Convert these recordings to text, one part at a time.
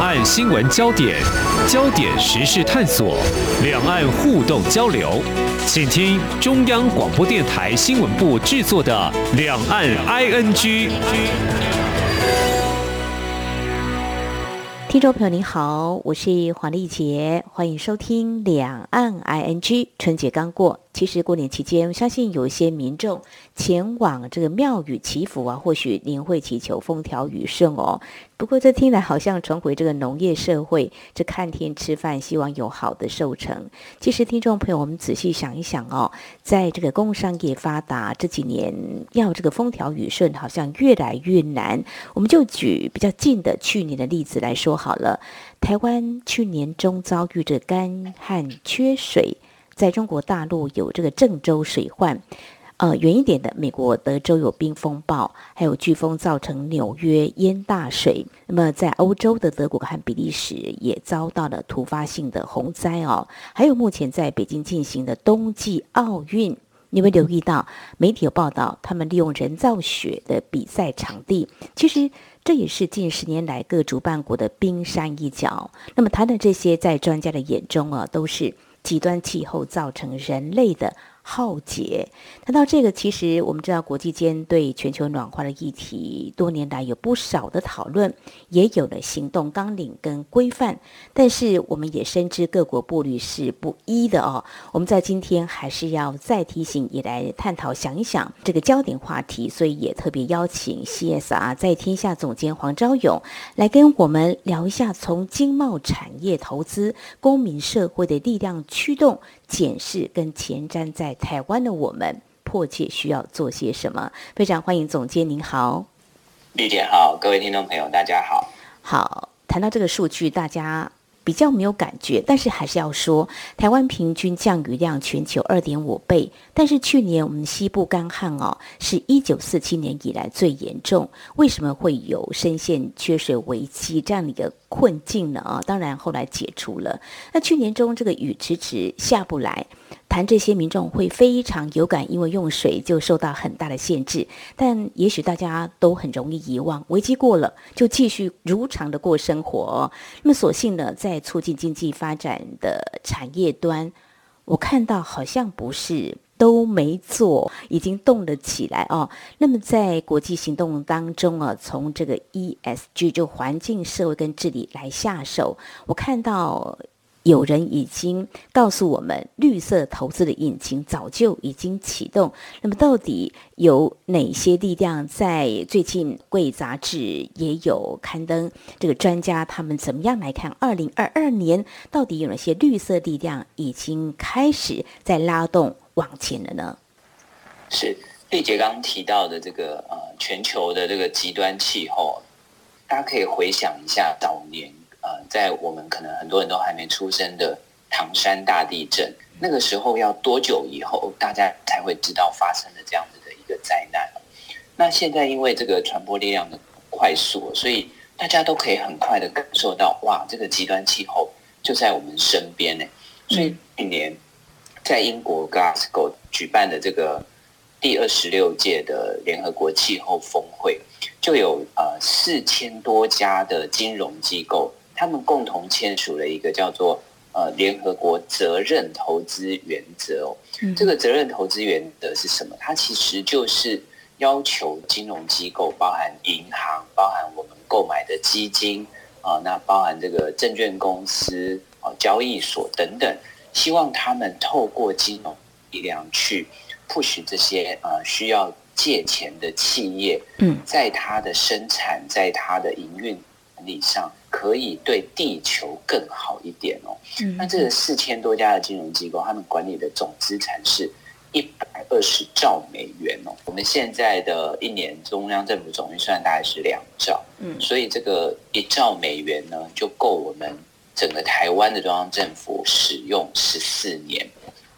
岸新闻焦点，焦点时事探索，两岸互动交流，请听中央广播电台新闻部制作的《两岸 ING》。听众朋友您好，我是黄丽杰，欢迎收听《两岸 ING》。春节刚过。其实过年期间，相信有一些民众前往这个庙宇祈福啊，或许您会祈求风调雨顺哦。不过这听来好像重回这个农业社会，这看天吃饭，希望有好的收成。其实听众朋友，我们仔细想一想哦，在这个工商业发达这几年，要这个风调雨顺，好像越来越难。我们就举比较近的去年的例子来说好了，台湾去年中遭遇着干旱缺水。在中国大陆有这个郑州水患，呃，远一点的美国德州有冰风暴，还有飓风造成纽约淹大水。那么在欧洲的德国和比利时也遭到了突发性的洪灾哦。还有目前在北京进行的冬季奥运，你会留意到媒体有报道，他们利用人造雪的比赛场地，其实这也是近十年来各主办国的冰山一角。那么谈的这些，在专家的眼中啊，都是。极端气候造成人类的浩劫。谈到这个，其实我们知道，国际间对全球暖化的议题多年来有不少的讨论，也有了行动纲领跟规范。但是，我们也深知各国步履是不一的哦。我们在今天还是要再提醒，也来探讨，想一想这个焦点话题。所以，也特别邀请 CSR 在天下总监黄昭勇来跟我们聊一下，从经贸产业投资、公民社会的力量驱动。检视跟前瞻，在台湾的我们迫切需要做些什么？非常欢迎总监，您好，丽姐好，各位听众朋友，大家好。好，谈到这个数据，大家比较没有感觉，但是还是要说，台湾平均降雨量全球二点五倍，但是去年我们西部干旱哦，是一九四七年以来最严重。为什么会有深陷缺水危机这样的一个困境呢？啊，当然后来解除了。那去年中这个雨迟迟下不来，谈这些民众会非常有感，因为用水就受到很大的限制。但也许大家都很容易遗忘，危机过了就继续如常的过生活。那么所幸呢，在促进经济发展的产业端，我看到好像不是。都没做，已经动了起来哦。那么在国际行动当中啊，从这个 ESG 就环境、社会跟治理来下手，我看到。有人已经告诉我们，绿色投资的引擎早就已经启动。那么，到底有哪些力量？在最近《贵杂志》也有刊登，这个专家他们怎么样来看？二零二二年到底有哪些绿色力量已经开始在拉动往前了呢？是丽姐刚刚提到的这个呃，全球的这个极端气候，大家可以回想一下早年。呃，在我们可能很多人都还没出生的唐山大地震，那个时候要多久以后大家才会知道发生了这样子的一个灾难？那现在因为这个传播力量的快速，所以大家都可以很快的感受到，哇，这个极端气候就在我们身边呢。所以去年在英国 Glasgow 举办的这个第二十六届的联合国气候峰会，就有呃四千多家的金融机构。他们共同签署了一个叫做“呃联合国责任投资原则”哦。这个责任投资原则是什么？它其实就是要求金融机构，包含银行、包含我们购买的基金啊，那包含这个证券公司啊、交易所等等，希望他们透过金融力量去 push 这些呃需要借钱的企业，嗯，在它的生产，在它的营运力上。可以对地球更好一点哦。那这个四千多家的金融机构，他们管理的总资产是一百二十兆美元哦。我们现在的一年中央政府总预算大概是两兆，嗯，所以这个一兆美元呢，就够我们整个台湾的中央政府使用十四年。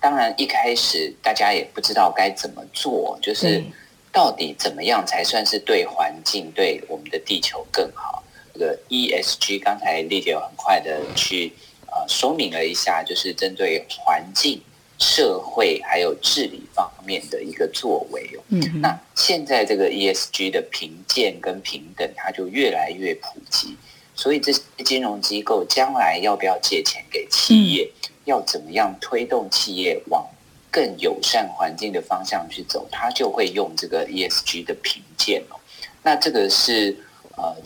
当然一开始大家也不知道该怎么做，就是到底怎么样才算是对环境、对我们的地球更好。这个 ESG，刚才丽姐有很快的去呃说明了一下，就是针对环境、社会还有治理方面的一个作为哦。嗯，那现在这个 ESG 的评鉴跟平等，它就越来越普及，所以这些金融机构将来要不要借钱给企业，嗯、要怎么样推动企业往更友善环境的方向去走，他就会用这个 ESG 的评鉴哦。那这个是呃，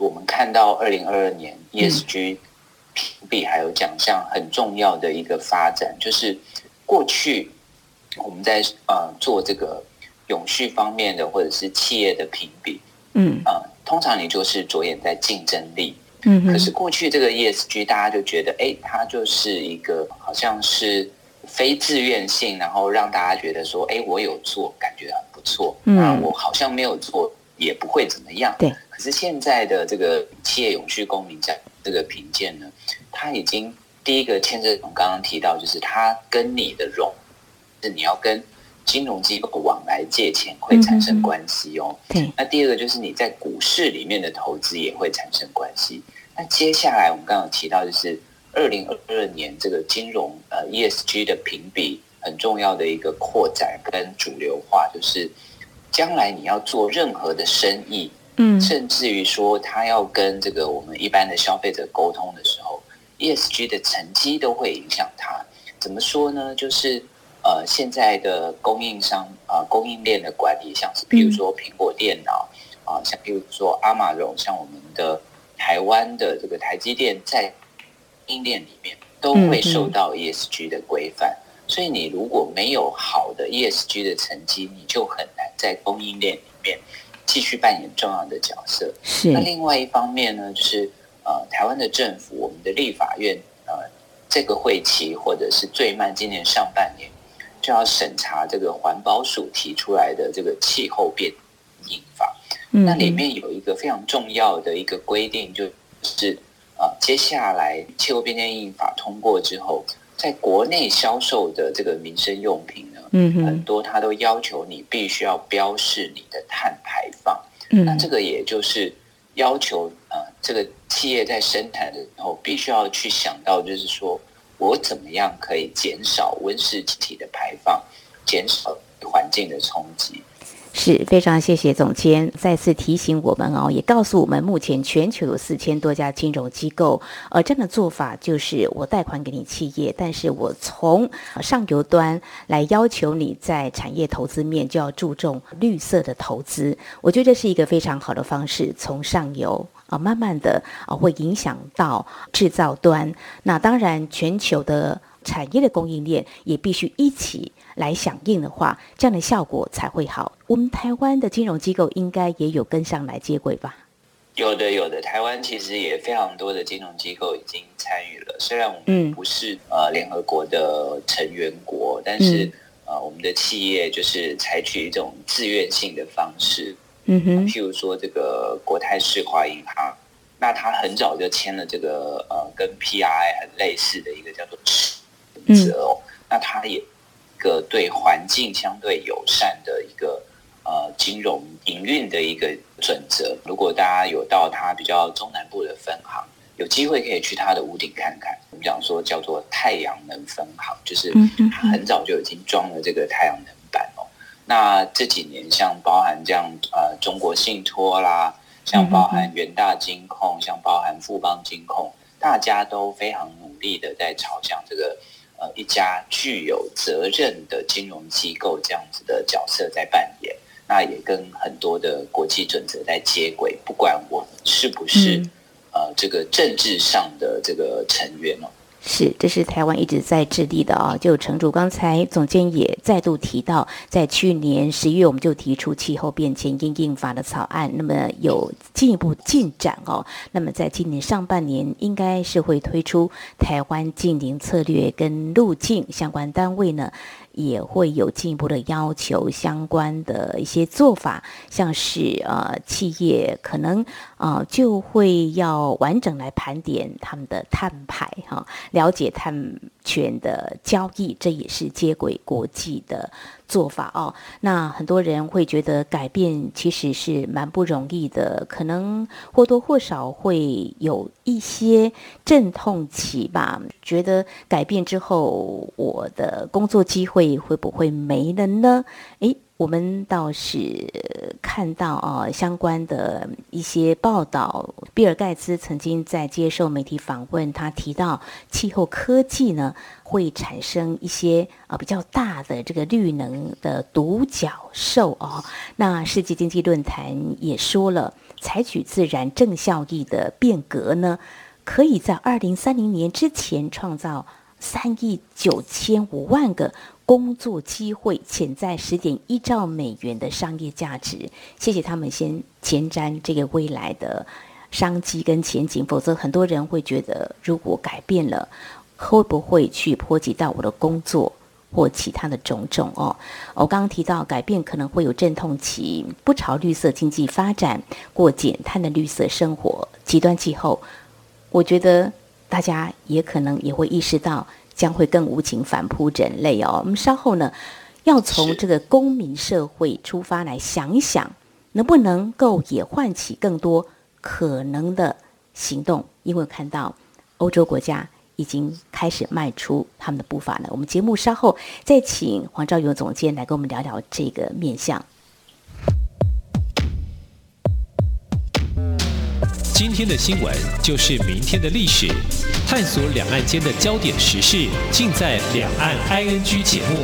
我们看到二零二二年 ESG 评比还有奖项很重要的一个发展，就是过去我们在呃做这个永续方面的或者是企业的评比，嗯啊、呃，通常你就是着眼在竞争力，嗯，可是过去这个 ESG 大家就觉得，哎，它就是一个好像是。非自愿性，然后让大家觉得说，哎，我有做，感觉很不错。嗯，那我好像没有做，也不会怎么样。对。可是现在的这个企业永续公民奖这个评鉴呢，它已经第一个牵涉，我们刚刚提到，就是它跟你的融，是你要跟金融机构往来借钱会产生关系哦。对、嗯。那第二个就是你在股市里面的投资也会产生关系。那接下来我们刚刚有提到就是。二零二二年这个金融呃 ESG 的评比很重要的一个扩展跟主流化，就是将来你要做任何的生意，嗯，甚至于说他要跟这个我们一般的消费者沟通的时候，ESG 的成绩都会影响他。怎么说呢？就是呃现在的供应商啊、呃、供应链的管理，像是比如说苹果电脑啊、呃，像比如说阿玛荣，像我们的台湾的这个台积电在。供应链里面都会受到 ESG 的规范，所以你如果没有好的 ESG 的成绩，你就很难在供应链里面继续扮演重要的角色。是。那另外一方面呢，就是呃，台湾的政府，我们的立法院，呃，这个会期或者是最慢今年上半年就要审查这个环保署提出来的这个气候变应法。嗯。那里面有一个非常重要的一个规定，就是。啊，接下来气候变迁应法通过之后，在国内销售的这个民生用品呢，嗯，很多它都要求你必须要标示你的碳排放。嗯，那这个也就是要求呃，这个企业在生产的时候必须要去想到，就是说我怎么样可以减少温室气体的排放，减少环境的冲击。是非常谢谢总监再次提醒我们哦，也告诉我们目前全球有四千多家金融机构，而这样的做法就是我贷款给你企业，但是我从上游端来要求你在产业投资面就要注重绿色的投资，我觉得这是一个非常好的方式，从上游啊慢慢的啊会影响到制造端，那当然全球的产业的供应链也必须一起。来响应的话，这样的效果才会好。我们台湾的金融机构应该也有跟上来接轨吧？有的，有的。台湾其实也非常多的金融机构已经参与了。虽然我们不是、嗯、呃联合国的成员国，但是、嗯、呃我们的企业就是采取一种自愿性的方式。嗯哼。譬如说这个国泰世华银行，那他很早就签了这个呃跟 PRI 很类似的一个叫做准则哦，嗯、那他也。一个对环境相对友善的一个呃金融营运的一个准则。如果大家有到它比较中南部的分行，有机会可以去它的屋顶看看。我们讲说叫做太阳能分行，就是它很早就已经装了这个太阳能板哦。那这几年像包含这样呃中国信托啦，像包含元大金控，像包含富邦金控，大家都非常努力的在朝向这个。呃，一家具有责任的金融机构这样子的角色在扮演，那也跟很多的国际准则在接轨。不管我们是不是、嗯、呃这个政治上的这个成员哦。是，这是台湾一直在致力的啊。就城主刚才总监也再度提到，在去年十一月我们就提出气候变迁应应法的草案，那么有进一步进展哦。那么在今年上半年，应该是会推出台湾近零策略跟路径，相关单位呢，也会有进一步的要求，相关的一些做法，像是呃企业可能啊、就会要完整来盘点他们的碳排哈，了解碳权的交易，这也是接轨国际的。做法哦，那很多人会觉得改变其实是蛮不容易的，可能或多或少会有一些阵痛期吧。觉得改变之后，我的工作机会会不会没了呢？诶，我们倒是看到啊，相关的一些报道，比尔盖茨曾经在接受媒体访问，他提到气候科技呢会产生一些啊比较大的这个绿能的独角兽哦。那世界经济论坛也说了，采取自然正效益的变革呢，可以在二零三零年之前创造三亿九千五万个。工作机会潜在十点一兆美元的商业价值，谢谢他们先前瞻这个未来的商机跟前景，否则很多人会觉得，如果改变了，会不会去波及到我的工作或其他的种种哦？我刚刚提到改变可能会有阵痛期，不朝绿色经济发展，过减碳的绿色生活，极端气候，我觉得大家也可能也会意识到。将会更无情反扑人类哦。我们稍后呢，要从这个公民社会出发来想一想，能不能够也唤起更多可能的行动？因为看到欧洲国家已经开始迈出他们的步伐了。我们节目稍后再请黄昭勇总监来跟我们聊聊这个面向。今天的新闻就是明天的历史，探索两岸间的焦点时事，尽在《两岸 ING》节目。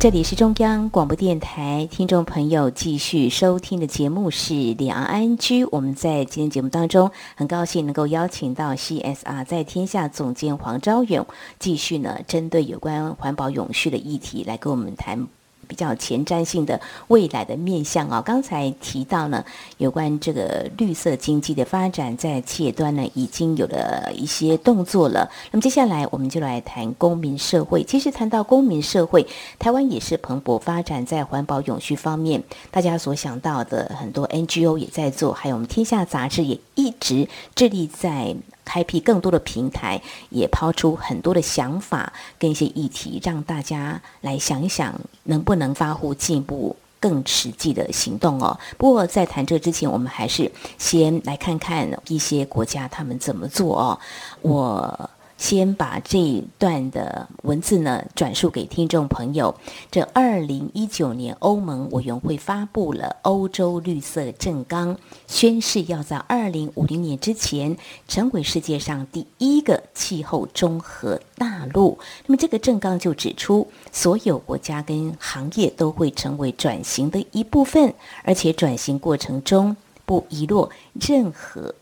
这里是中央广播电台，听众朋友继续收听的节目是《两岸 ING》。我们在今天节目当中，很高兴能够邀请到 CSR 在天下总监黄昭勇，继续呢针对有关环保永续的议题来跟我们谈。比较前瞻性的未来的面向啊，刚才提到呢，有关这个绿色经济的发展，在企业端呢已经有了一些动作了。那么接下来我们就来谈公民社会。其实谈到公民社会，台湾也是蓬勃发展，在环保永续方面，大家所想到的很多 NGO 也在做，还有我们天下杂志也一直致力在。开辟更多的平台，也抛出很多的想法跟一些议题，让大家来想一想，能不能发挥进一步更实际的行动哦。不过在谈这之前，我们还是先来看看一些国家他们怎么做哦。我。先把这一段的文字呢转述给听众朋友。这二零一九年，欧盟委员会发布了欧洲绿色正纲，宣誓要在二零五零年之前成为世界上第一个气候中和大陆。那么，这个正纲就指出，所有国家跟行业都会成为转型的一部分，而且转型过程中不遗落任何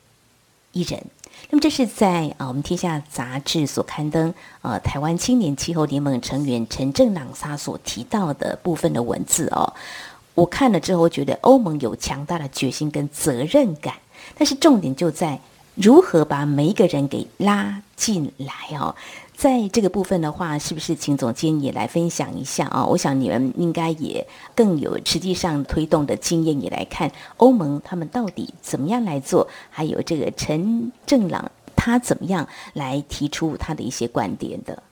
一人。那么这是在啊，我们天下杂志所刊登，呃，台湾青年气候联盟成员陈正朗莎所提到的部分的文字哦。我看了之后，觉得欧盟有强大的决心跟责任感，但是重点就在如何把每一个人给拉进来哦。在这个部分的话，是不是请总监也来分享一下啊？我想你们应该也更有实际上推动的经验，也来看欧盟他们到底怎么样来做，还有这个陈正朗他怎么样来提出他的一些观点的。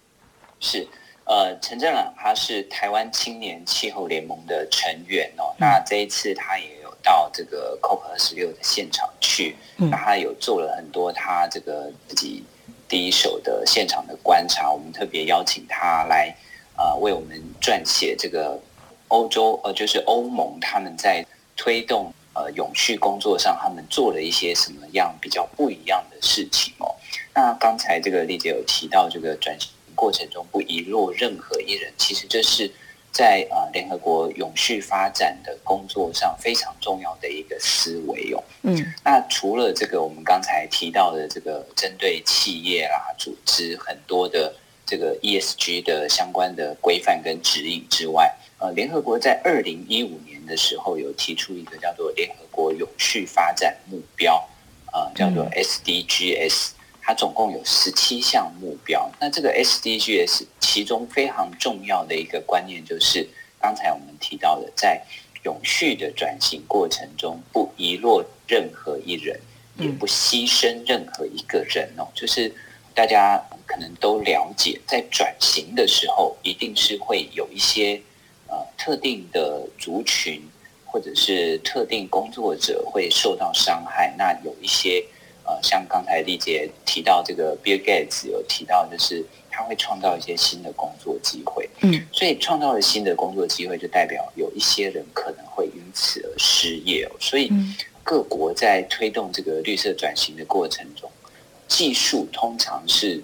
是，呃，陈正朗他是台湾青年气候联盟的成员哦。那这一次他也有到这个 COP 二十六的现场去，那他有做了很多他这个自己。第一手的现场的观察，我们特别邀请他来，呃，为我们撰写这个欧洲，呃，就是欧盟他们在推动呃永续工作上，他们做了一些什么样比较不一样的事情哦。那刚才这个丽姐有提到，这个转型过程中不遗落任何一人，其实这是。在呃联合国永续发展的工作上非常重要的一个思维哦。嗯，那除了这个我们刚才提到的这个针对企业啦、组织很多的这个 ESG 的相关的规范跟指引之外，呃，联合国在二零一五年的时候有提出一个叫做联合国永续发展目标，呃，叫做 SDGs。它总共有十七项目标，那这个 SDGs 其中非常重要的一个观念就是，刚才我们提到的，在永续的转型过程中，不遗落任何一人，也不牺牲任何一个人哦。就是大家可能都了解，在转型的时候，一定是会有一些呃特定的族群或者是特定工作者会受到伤害，那有一些。呃，像刚才丽姐提到这个，Bill Gates 有提到，就是他会创造一些新的工作机会。嗯，所以创造了新的工作机会，就代表有一些人可能会因此而失业哦。所以各国在推动这个绿色转型的过程中，技术通常是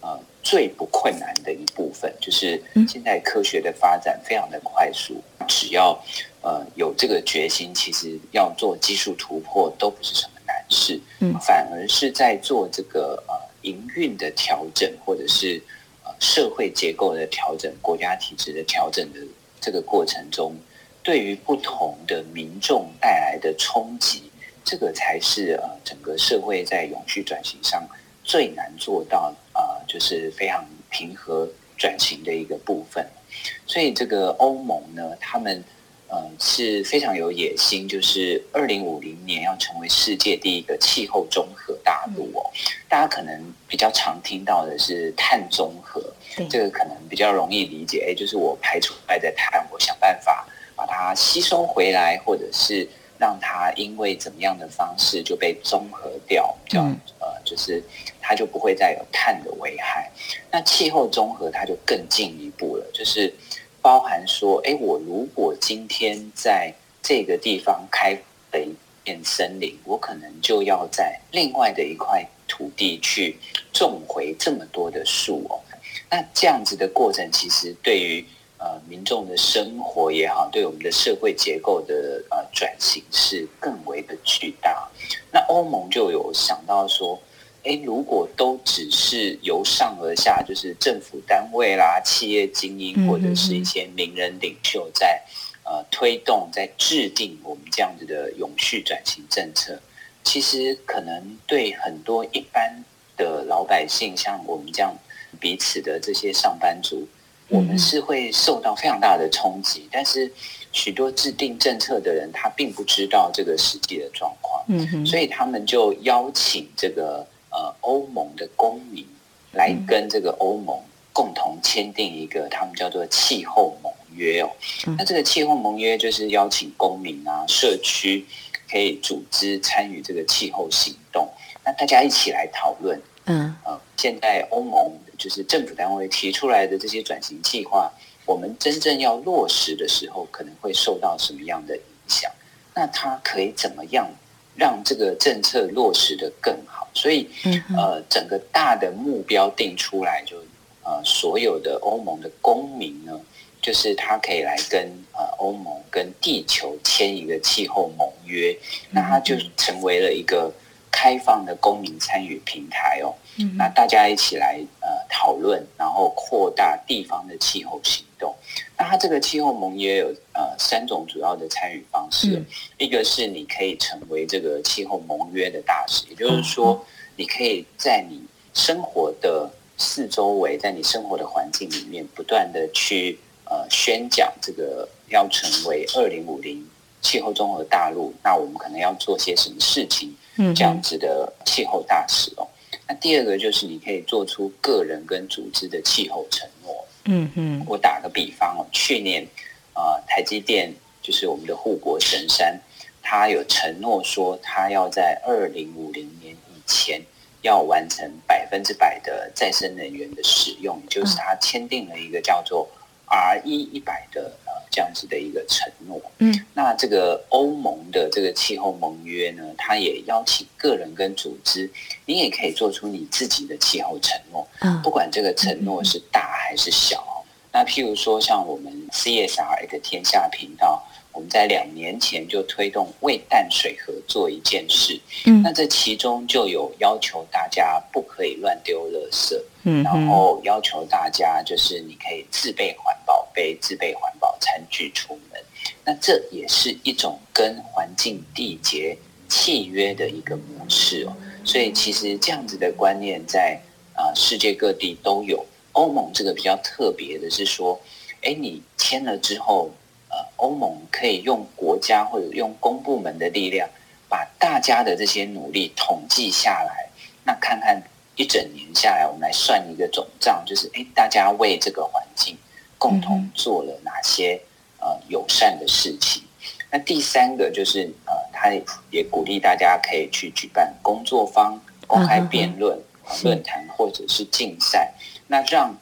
呃最不困难的一部分。就是现在科学的发展非常的快速，只要呃有这个决心，其实要做技术突破都不是什么难事。嗯，反而是在做这个呃。营运的调整，或者是呃社会结构的调整、国家体制的调整的这个过程中，对于不同的民众带来的冲击，这个才是呃整个社会在永续转型上最难做到啊、呃，就是非常平和转型的一个部分。所以这个欧盟呢，他们。嗯，是非常有野心，就是二零五零年要成为世界第一个气候综合大陆哦。大家可能比较常听到的是碳中和，这个可能比较容易理解。哎，就是我排出来的碳，我想办法把它吸收回来，或者是让它因为怎么样的方式就被综合掉，这样呃，就是它就不会再有碳的危害。那气候综合它就更进一步了，就是。包含说，哎，我如果今天在这个地方开了一片森林，我可能就要在另外的一块土地去种回这么多的树哦。那这样子的过程，其实对于呃民众的生活也好，对我们的社会结构的呃转型是更为的巨大。那欧盟就有想到说。诶，如果都只是由上而下，就是政府单位啦、企业精英或者是一些名人领袖在呃推动、在制定我们这样子的永续转型政策，其实可能对很多一般的老百姓，像我们这样彼此的这些上班族，我们是会受到非常大的冲击。但是许多制定政策的人，他并不知道这个实际的状况，嗯，所以他们就邀请这个。呃，欧盟的公民来跟这个欧盟共同签订一个，他们叫做气候盟约哦。那这个气候盟约就是邀请公民啊、社区可以组织参与这个气候行动，那大家一起来讨论。嗯，呃，现在欧盟就是政府单位提出来的这些转型计划，我们真正要落实的时候，可能会受到什么样的影响？那它可以怎么样？让这个政策落实的更好，所以呃，整个大的目标定出来就，就呃，所有的欧盟的公民呢，就是他可以来跟呃欧盟跟地球签一个气候盟约，那他就成为了一个开放的公民参与平台哦。那大家一起来呃讨论，然后扩大地方的气候行动。那它这个气候盟约有呃三种主要的参与方式，嗯、一个是你可以成为这个气候盟约的大使，也就是说，你可以在你生活的四周围，在你生活的环境里面，不断的去呃宣讲这个要成为二零五零气候综合大陆，那我们可能要做些什么事情，这样子的气候大使哦。那第二个就是你可以做出个人跟组织的气候承诺。嗯嗯，我打个比方哦，去年啊、呃，台积电就是我们的护国神山，它有承诺说它要在二零五零年以前要完成百分之百的再生能源的使用，就是它签订了一个叫做 RE 一百的呃。这样子的一个承诺，嗯，那这个欧盟的这个气候盟约呢，它也邀请个人跟组织，你也可以做出你自己的气候承诺，嗯，不管这个承诺是大还是小。那譬如说，像我们 CSR 一个天下频道，我们在两年前就推动为淡水河做一件事，嗯，那这其中就有要求大家不可以乱丢垃圾，嗯，然后要求大家就是你可以自备环保杯、自备环保餐具出门，那这也是一种跟环境缔结契约的一个模式哦。所以其实这样子的观念在啊世界各地都有。欧盟这个比较特别的是说，哎，你签了之后。呃欧盟可以用国家或者用公部门的力量，把大家的这些努力统计下来，那看看一整年下来，我们来算一个总账，就是哎，大家为这个环境共同做了哪些呃友善的事情。那第三个就是呃，他也鼓励大家可以去举办工作方、公开辩论、论坛或者是竞赛。那让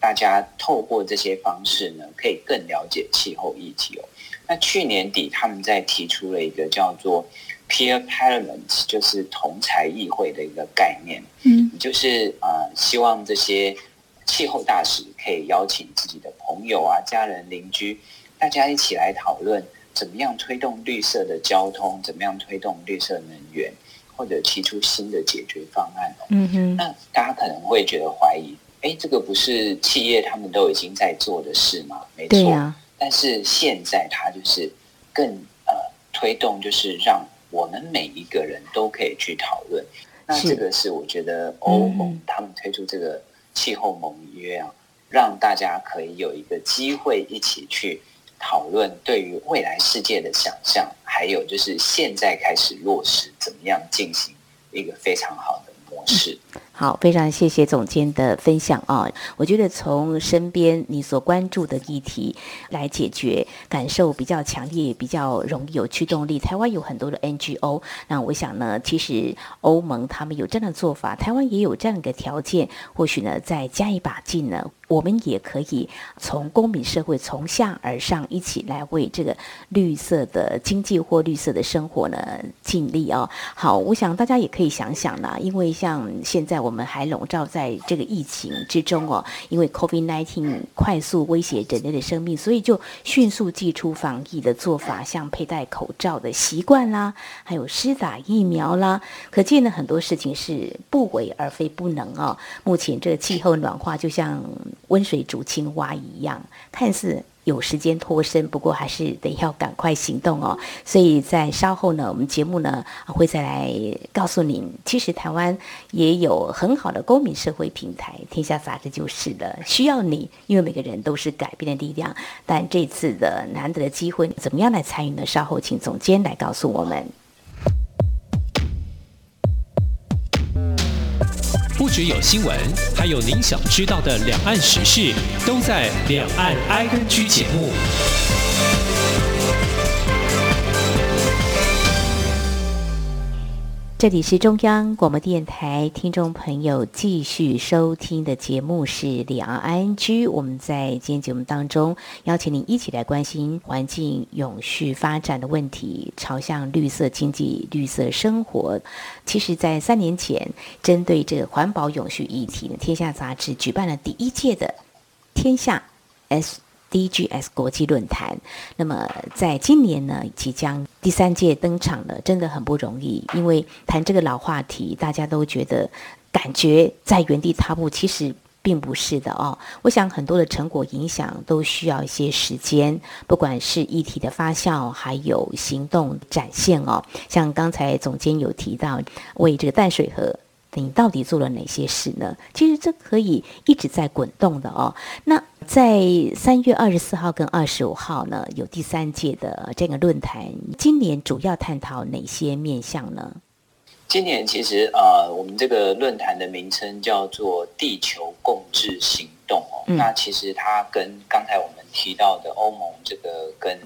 大家透过这些方式呢，可以更了解气候议题哦。那去年底他们在提出了一个叫做 Peer Parliament，就是同才议会的一个概念，嗯，就是呃，希望这些气候大使可以邀请自己的朋友啊、家人、邻居，大家一起来讨论怎么样推动绿色的交通，怎么样推动绿色能源，或者提出新的解决方案哦。嗯哼，那大家可能会觉得怀疑，哎，这个不是企业他们都已经在做的事吗？没错，啊，但是现在它就是更呃推动，就是让。我们每一个人都可以去讨论，那这个是我觉得欧盟他们推出这个气候盟约啊，让大家可以有一个机会一起去讨论对于未来世界的想象，还有就是现在开始落实怎么样进行一个非常好的模式。好，非常谢谢总监的分享啊！我觉得从身边你所关注的议题来解决，感受比较强烈，比较容易有驱动力。台湾有很多的 NGO，那我想呢，其实欧盟他们有这样的做法，台湾也有这样的条件，或许呢再加一把劲呢，我们也可以从公民社会从下而上一起来为这个绿色的经济或绿色的生活呢尽力啊！好，我想大家也可以想想呢，因为像现在。我们还笼罩在这个疫情之中哦，因为 COVID-19 快速威胁人类的生命，所以就迅速祭出防疫的做法，像佩戴口罩的习惯啦，还有施打疫苗啦，可见呢很多事情是不为而非不能哦。目前这个气候暖化就像温水煮青蛙一样，看似。有时间脱身，不过还是得要赶快行动哦。所以在稍后呢，我们节目呢会再来告诉您，其实台湾也有很好的公民社会平台，天下杂志就是了，需要你，因为每个人都是改变的力量。但这次的难得的机会，怎么样来参与呢？稍后请总监来告诉我们。不只有新闻，还有您想知道的两岸时事，都在《两岸 ING》节目。这里是中央广播电台，听众朋友继续收听的节目是《两岸 ING》。我们在今天节目当中邀请您一起来关心环境永续发展的问题，朝向绿色经济、绿色生活。其实，在三年前，针对这个环保永续议题，天下杂志举办了第一届的天下 S。DGS 国际论坛，那么在今年呢，即将第三届登场了，真的很不容易。因为谈这个老话题，大家都觉得感觉在原地踏步，其实并不是的哦。我想很多的成果影响都需要一些时间，不管是议题的发酵，还有行动展现哦。像刚才总监有提到，为这个淡水河。你到底做了哪些事呢？其实这可以一直在滚动的哦。那在三月二十四号跟二十五号呢，有第三届的这个论坛。今年主要探讨哪些面向呢？今年其实呃，我们这个论坛的名称叫做“地球共治行动”哦。嗯。那其实它跟刚才我们提到的欧盟这个跟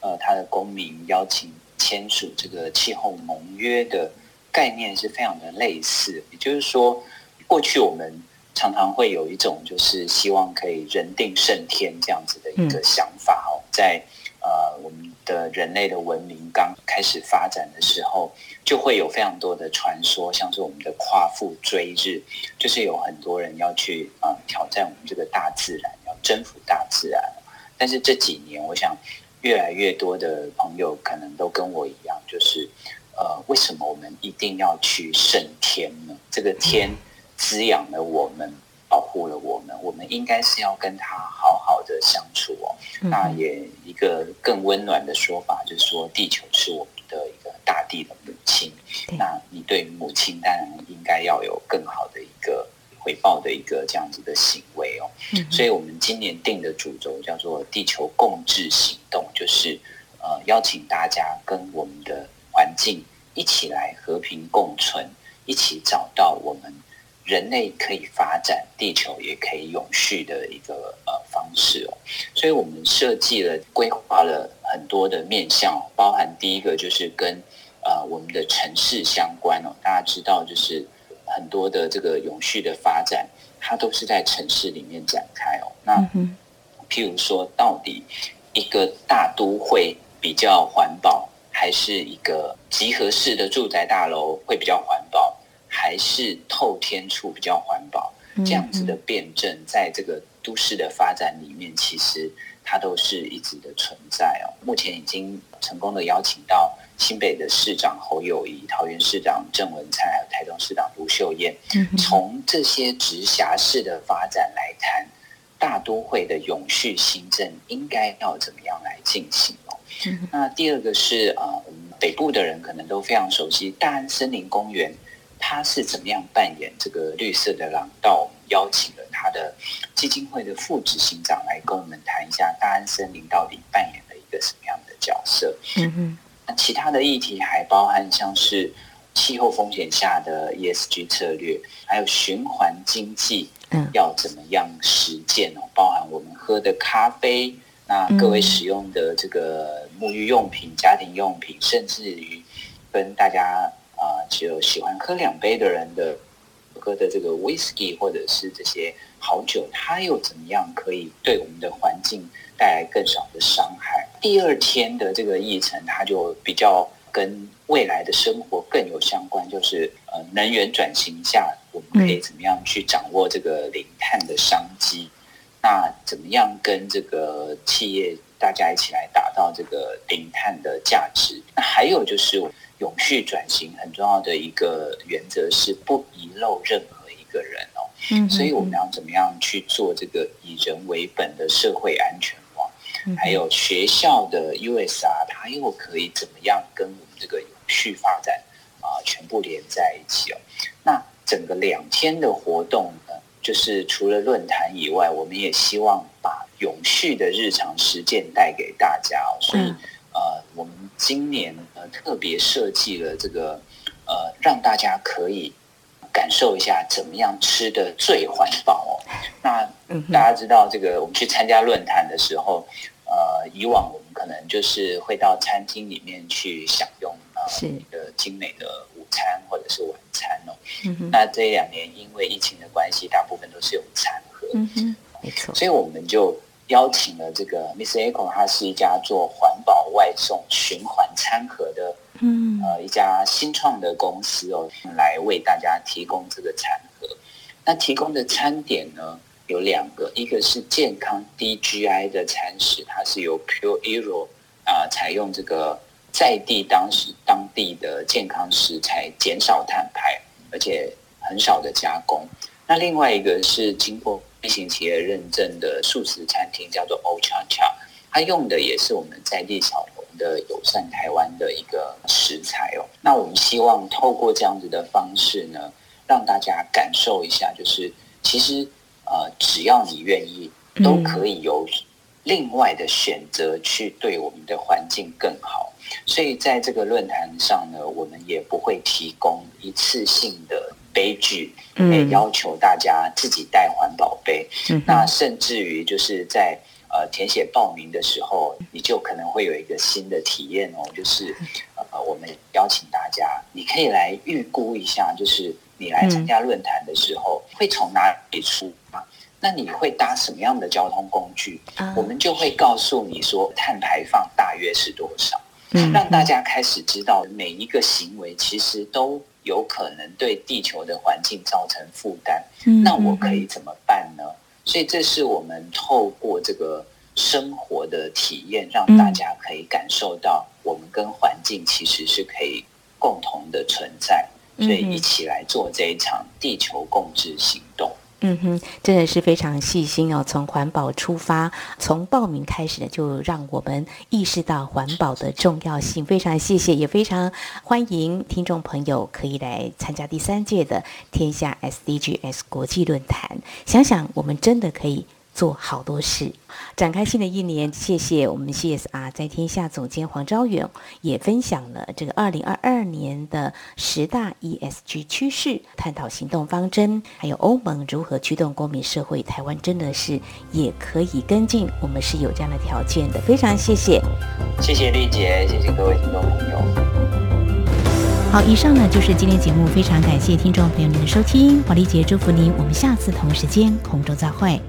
呃它的公民邀请签署这个气候盟约的。概念是非常的类似，也就是说，过去我们常常会有一种就是希望可以人定胜天这样子的一个想法哦，在呃我们的人类的文明刚开始发展的时候，就会有非常多的传说，像是我们的夸父追日，就是有很多人要去啊、呃、挑战我们这个大自然，要征服大自然。但是这几年，我想越来越多的朋友可能都跟我一样，就是。呃，为什么我们一定要去胜天呢？这个天滋养了我们，保护了我们，我们应该是要跟他好好的相处哦。嗯、那也一个更温暖的说法，就是说地球是我们的一个大地的母亲。那你对母亲当然应该要有更好的一个回报的一个这样子的行为哦。嗯、所以我们今年定的主轴叫做“地球共治行动”，就是呃邀请大家跟我们的。环境一起来和平共存，一起找到我们人类可以发展，地球也可以永续的一个呃方式哦。所以我们设计了、规划了很多的面向，包含第一个就是跟呃我们的城市相关哦。大家知道，就是很多的这个永续的发展，它都是在城市里面展开哦。那譬如说，到底一个大都会比较环保，还是一个集合式的住宅大楼会比较环保，还是透天处比较环保？这样子的辩证，在这个都市的发展里面，其实它都是一直的存在哦。目前已经成功的邀请到新北的市长侯友谊、桃园市长郑文灿，还有台东市长卢秀燕，从这些直辖市的发展来谈，大都会的永续新政应该要怎么样来进行哦？那第二个是啊，我们北部的人可能都非常熟悉大安森林公园。它是怎么样扮演这个绿色的廊道？我们邀请了他的基金会的副执行长来跟我们谈一下大安森林到底扮演了一个什么样的角色。嗯哼，那其他的议题还包含像是气候风险下的 ESG 策略，还有循环经济嗯要怎么样实践哦？包含我们喝的咖啡，那各位使用的这个沐浴用品、家庭用品，甚至于跟大家。啊，只有喜欢喝两杯的人的喝的这个 whisky 或者是这些好酒，它又怎么样可以对我们的环境带来更少的伤害？第二天的这个议程，它就比较跟未来的生活更有相关，就是呃能源转型下，我们可以怎么样去掌握这个零碳的商机？那怎么样跟这个企业大家一起来打造这个零碳的价值？那还有就是。永续转型很重要的一个原则是不遗漏任何一个人哦，嗯，所以我们要怎么样去做这个以人为本的社会安全网？还有学校的 USR，它又可以怎么样跟我们这个永续发展啊全部连在一起哦？那整个两天的活动呢，就是除了论坛以外，我们也希望把永续的日常实践带给大家哦，所以。呃，我们今年呃特别设计了这个呃，让大家可以感受一下怎么样吃的最环保哦。那大家知道这个，我们去参加论坛的时候，呃，以往我们可能就是会到餐厅里面去享用呃一个精美的午餐或者是晚餐哦。那这两年因为疫情的关系，大部分都是用餐盒。嗯哼，没错。所以我们就。邀请了这个 Miss Echo，它是一家做环保外送循环餐盒的，嗯，呃，一家新创的公司哦，来为大家提供这个餐盒。那提供的餐点呢，有两个，一个是健康 DGI 的餐食，它是由 Pure Hero 啊、呃，采用这个在地当时当地的健康食材，减少碳排，而且很少的加工。那另外一个是经过。飞行企业认证的素食餐厅叫做 Ochacha，它用的也是我们在地小农的友善台湾的一个食材哦。那我们希望透过这样子的方式呢，让大家感受一下，就是其实呃，只要你愿意，都可以有另外的选择去对我们的环境更好。所以在这个论坛上呢，我们也不会提供一次性的。杯具，也要求大家自己带环保杯。嗯、那甚至于就是在呃填写报名的时候，你就可能会有一个新的体验哦，就是呃我们邀请大家，你可以来预估一下，就是你来参加论坛的时候、嗯、会从哪里出发？那你会搭什么样的交通工具？嗯、我们就会告诉你说碳排放大约是多少，嗯、让大家开始知道每一个行为其实都。有可能对地球的环境造成负担，那我可以怎么办呢？所以这是我们透过这个生活的体验，让大家可以感受到我们跟环境其实是可以共同的存在，所以一起来做这一场地球共治行动。嗯哼，真的是非常细心哦。从环保出发，从报名开始呢，就让我们意识到环保的重要性。非常谢谢，也非常欢迎听众朋友可以来参加第三届的天下 SDGs 国际论坛。想想，我们真的可以。做好多事，展开新的一年。谢谢我们 CSR 在天下总监黄昭远也分享了这个二零二二年的十大 ESG 趋势，探讨行动方针，还有欧盟如何驱动公民社会。台湾真的是也可以跟进，我们是有这样的条件的。非常谢谢，谢谢丽姐，谢谢各位听众朋友。好，以上呢就是今天节目，非常感谢听众朋友您的收听，黄丽姐祝福您，我们下次同一时间空中再会。